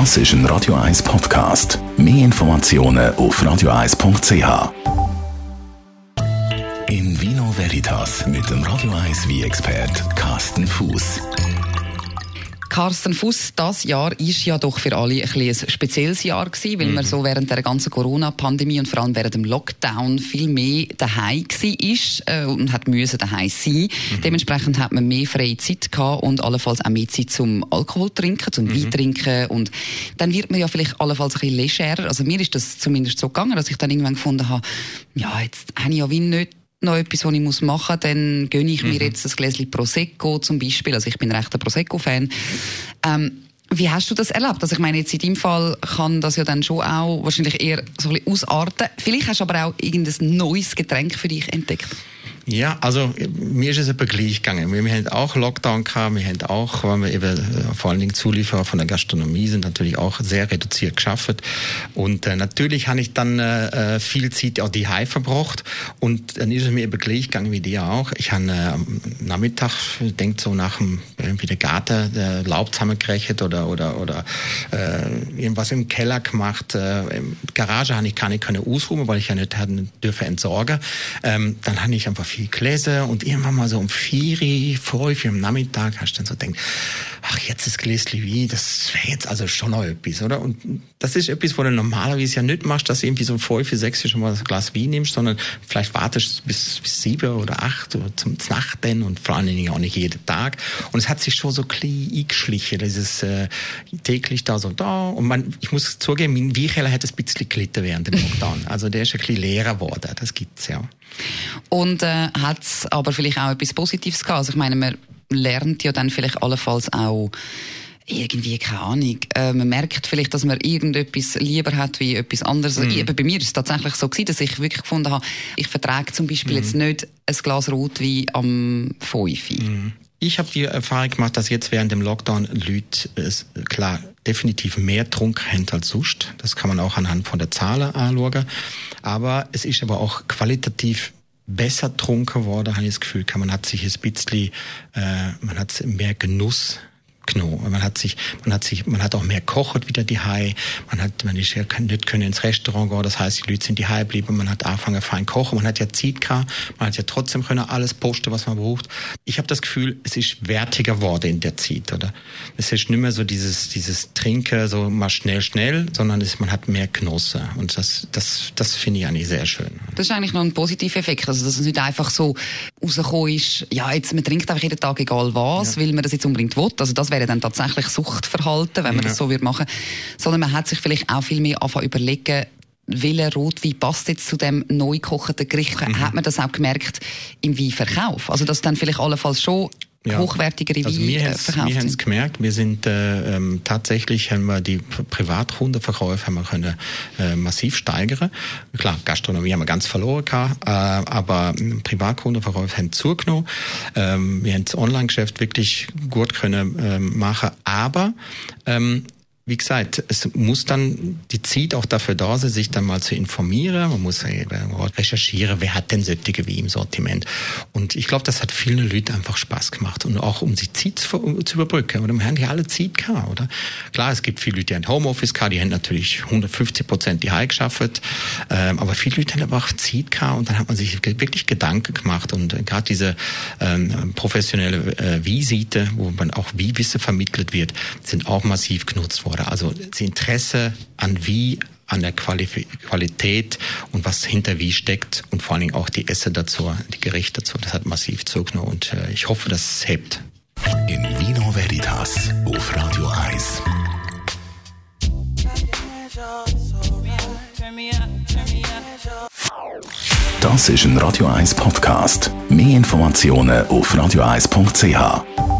Das ist ein Radio 1 Podcast. Mehr Informationen auf radio1.ch. In Vino Veritas mit dem Radio 1 wie expert Carsten Fuß. Carsten Fuss, das Jahr ist ja doch für alle ein, ein spezielles Jahr gewesen, weil mhm. man so während der ganzen Corona-Pandemie und vor allem während dem Lockdown viel mehr daheim war äh, und hat müssen daheim sein. Mhm. Dementsprechend hat man mehr freie Zeit gehabt und allenfalls auch mehr Zeit zum Alkohol trinken, zum mhm. Wein trinken und dann wird man ja vielleicht allenfalls ein bisschen legerer. Also mir ist das zumindest so gegangen, dass ich dann irgendwann gefunden habe, ja, jetzt habe ich ja Wein nicht noch etwas, was ich muss machen muss, dann gönne ich mir mhm. jetzt ein Gläschen Prosecco zum Beispiel. Also ich bin recht ein Prosecco-Fan. Ähm, wie hast du das erlebt? Also ich meine, jetzt in deinem Fall kann das ja dann schon auch wahrscheinlich eher so ein bisschen ausarten. Vielleicht hast du aber auch irgendein neues Getränk für dich entdeckt. Ja, also mir ist es etwa gleich gegangen. Wir, wir haben auch Lockdown gehabt, wir haben auch, weil wir eben äh, vor allen Dingen Zulieferer von der Gastronomie sind, natürlich auch sehr reduziert geschafft. Und äh, natürlich habe ich dann äh, äh viel Zeit auch die High verbracht und dann ist es mir eben gleich gegangen wie dir auch. Ich habe äh, am Nachmittag, ich denke so nach dem irgendwie der Garten, Laub zusammengerechnet oder oder oder äh, irgendwas im Keller gemacht. Äh, Garage habe ich keine keine ausruhen, weil ich ja nicht hatten dürfen entsorgen. Ähm, dann habe ich einfach viel gelesen und irgendwann mal so um vier, fünf am Nachmittag hast du dann so gedacht, ach, jetzt ist Gläschen wie, das wäre jetzt also schon noch etwas, oder? Und das ist etwas, wo du normalerweise ja nicht machst, dass du irgendwie so um fünf, sechs schon mal ein Glas Wein nimmst, sondern vielleicht wartest bis, bis sieben oder acht oder zum Nacht denn und vor allen Dingen auch nicht jeden Tag. Und es hat sich schon so klein eingeschlichen, dieses äh, täglich da so da. Und man, ich muss zugeben, mein Weinkeller hat ein bisschen gelitten während dem Lockdown. Also der ist ein bisschen leerer geworden, das gibt's ja. Und äh, hat es aber vielleicht auch etwas Positives gehabt? Also ich meine, man lernt ja dann vielleicht allenfalls auch irgendwie, keine Ahnung, äh, man merkt vielleicht, dass man irgendetwas lieber hat wie etwas anderes. Mhm. Ich, bei mir ist es tatsächlich so gewesen, dass ich wirklich gefunden habe, ich vertrage zum Beispiel mhm. jetzt nicht ein Glas Rotwein am 5. Mhm. Ich habe die Erfahrung gemacht, dass jetzt während dem Lockdown Leute es klar definitiv mehr Trunk haben als sonst. Das kann man auch anhand von der Zahlen anschauen. Aber es ist aber auch qualitativ besser trunken worden, habe ich das Gefühl. Man hat sich ein bisschen, äh, man hat mehr Genuss Kno. Man hat sich, man hat sich, man hat auch mehr kocht wieder die Hai. Man hat, man ist ja nicht können ins Restaurant gehen. Das heißt, die Leute sind die Hai geblieben. Man hat angefangen fein kochen. Man hat ja Zeit gehabt. Man hat ja trotzdem können alles posten, was man braucht. Ich habe das Gefühl, es ist wertiger geworden in der Zeit, oder? Es ist nicht mehr so dieses, dieses Trinken so mal schnell, schnell, sondern es, man hat mehr Genosse. Und das, das, das finde ich eigentlich sehr schön. Das ist eigentlich noch ein positiver Effekt. Also, dass es nicht einfach so rausgekommen ist, ja, jetzt, man trinkt einfach jeden Tag egal was, ja. weil man das jetzt unbedingt will. Also, das wäre dann tatsächlich Suchtverhalten, wenn man ja. das so würde machen, sondern man hat sich vielleicht auch viel mehr anfangen überlegen, welcher Rotwein passt jetzt zu dem neu gekochten Gericht? Mhm. Hat man das auch gemerkt im Weinverkauf? Also, dass dann vielleicht allenfalls schon ja. hochwertigere also wir äh, verkauft Wir haben es gemerkt, wir sind äh, ähm, tatsächlich, haben wir die Privatkundenverkäufe haben wir können, äh, massiv steigern. Klar, Gastronomie haben wir ganz verloren gehabt, äh, aber Privatkundenverkäufe haben zugenommen. Ähm, wir haben das Online-Geschäft wirklich gut können ähm, machen, aber ähm, wie gesagt, es muss dann die Zeit auch dafür da sein, sich dann mal zu informieren. Man muss recherchieren, wer hat denn solche wie im Sortiment. Und ich glaube, das hat vielen Leuten einfach Spaß gemacht. Und auch um sich Zeit zu, überbrücken. Oder wir haben die alle Zeit gehabt, oder? Klar, es gibt viele Leute, die haben Homeoffice gehabt, die haben natürlich 150 Prozent die Heim geschafft. Ähm, aber viele Leute haben aber auch Zeit gehabt und dann hat man sich wirklich Gedanken gemacht. Und gerade diese ähm, professionelle äh, Visite, wo man auch wie Wissen vermittelt wird, sind auch massiv genutzt worden oder also das Interesse an wie an der Quali Qualität und was hinter wie steckt und vor allen Dingen auch die Esse dazu, die Gerichte dazu, das hat massiv zugenommen und äh, ich hoffe, dass es hebt. In Vino Veritas auf Radio 1. Das ist ein Radio 1 Podcast. Mehr Informationen auf radio1.ch.